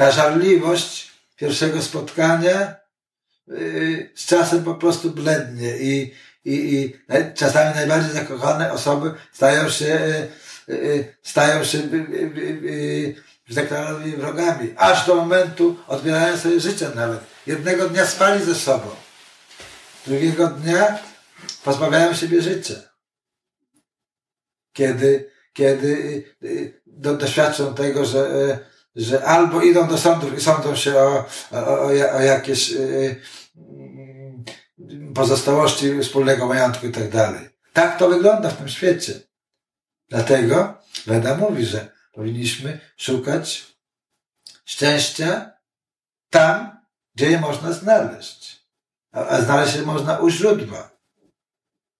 ta żarliwość pierwszego spotkania z czasem po prostu blednie i, i, i czasami najbardziej zakochane osoby stają się, stają się tak wrogami, aż do momentu odbierają sobie życie nawet. Jednego dnia spali ze sobą, drugiego dnia pozbawiają siebie życia. Kiedy, kiedy do, doświadczą tego, że, y, że albo idą do sądów i sądzą się o, o, o jakieś pozostałości wspólnego majątku i tak dalej. Tak to wygląda w tym świecie. Dlatego Weda mówi, że powinniśmy szukać szczęścia tam, gdzie je można znaleźć. A, znaleźć je można u źródła.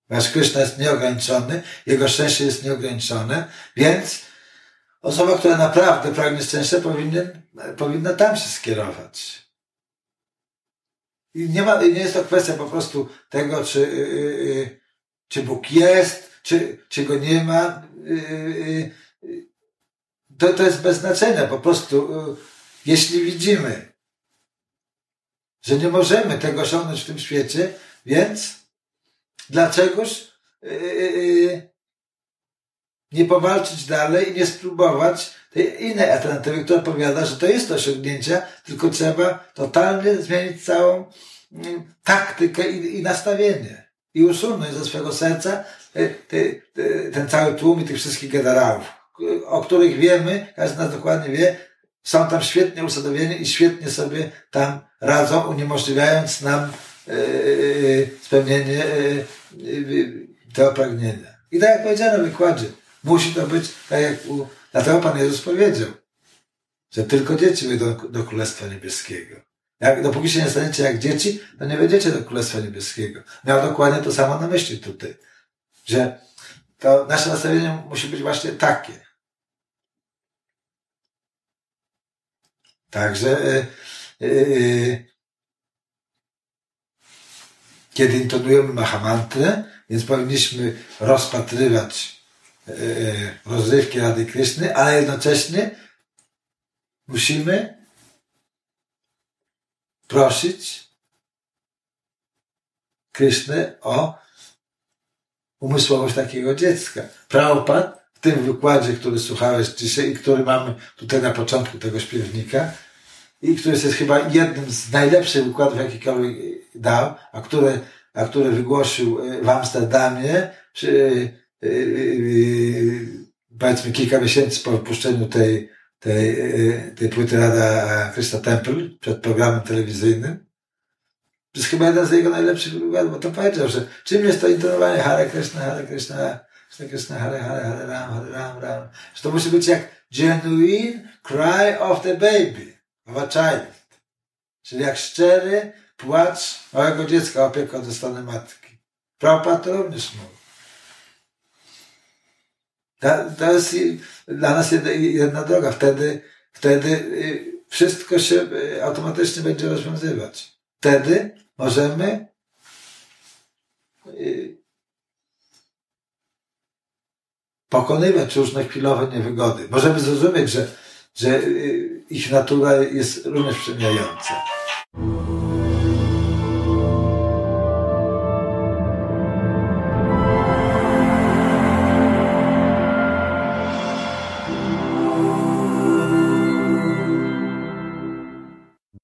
Nasz Krishna jest nieograniczony, jego szczęście jest nieograniczone, więc osoba, która naprawdę pragnie szczęścia, powinien, powinna tam się skierować. I nie, ma, nie jest to kwestia po prostu tego, czy, yy, czy Bóg jest, czy, czy go nie ma. Yy, to, to jest bez znaczenia. Po prostu, jeśli widzimy, że nie możemy tego osiągnąć w tym świecie, więc dlaczegoż yy, nie powalczyć dalej i nie spróbować tej innej alternatywy, która powiada, że to jest do osiągnięcia, tylko trzeba totalnie zmienić całą mm, taktykę i, i nastawienie i usunąć ze swojego serca ten cały tłum i tych wszystkich generałów o których wiemy, każdy z nas dokładnie wie, są tam świetnie usadowieni i świetnie sobie tam radzą, uniemożliwiając nam yy, spełnienie tego pragnienia. I tak jak powiedziano na wykładzie, musi to być tak jak u, dlatego Pan Jezus powiedział, że tylko dzieci wyjdą do Królestwa Niebieskiego. Jak, dopóki się nie staniecie jak dzieci, to nie wejdziecie do Królestwa Niebieskiego. Miał dokładnie to samo na myśli tutaj, że to nasze nastawienie musi być właśnie takie. Także e, e, kiedy intonujemy Mahamantrę, więc powinniśmy rozpatrywać rozrywki Rady Kryszny, ale jednocześnie musimy prosić Krysznę o umysłowość takiego dziecka. Prabhupada w tym wykładzie, który słuchałeś dzisiaj i który mamy tutaj na początku tego śpiewnika i który jest chyba jednym z najlepszych wykładów, jakikolwiek dał, a który, a który wygłosił e, w Amsterdamie e, powiedzmy kilka miesięcy po wypuszczeniu tej, tej, tej płyty Rada Krishna Temple przed programem telewizyjnym. To jest chyba jeden z jego najlepszych wykładów, bo to powiedział, że czym jest to intonowanie Hare Krishna, Hare Krishna, Krishna Krishna, Hare Hare, Hare Ram, Hare Ram, Ram. Że to musi być jak genuine cry of the baby, of a child. Czyli jak szczery płacz małego dziecka opieka ze strony matki. Prabhupada to również mówi. To, jest dla nas jedna, droga. Wtedy, wtedy y, wszystko się y, automatycznie będzie rozwiązywać. Wtedy możemy y, pokonywać różne chwilowe niewygody. Możemy zrozumieć, że, że ich natura jest również przemijająca.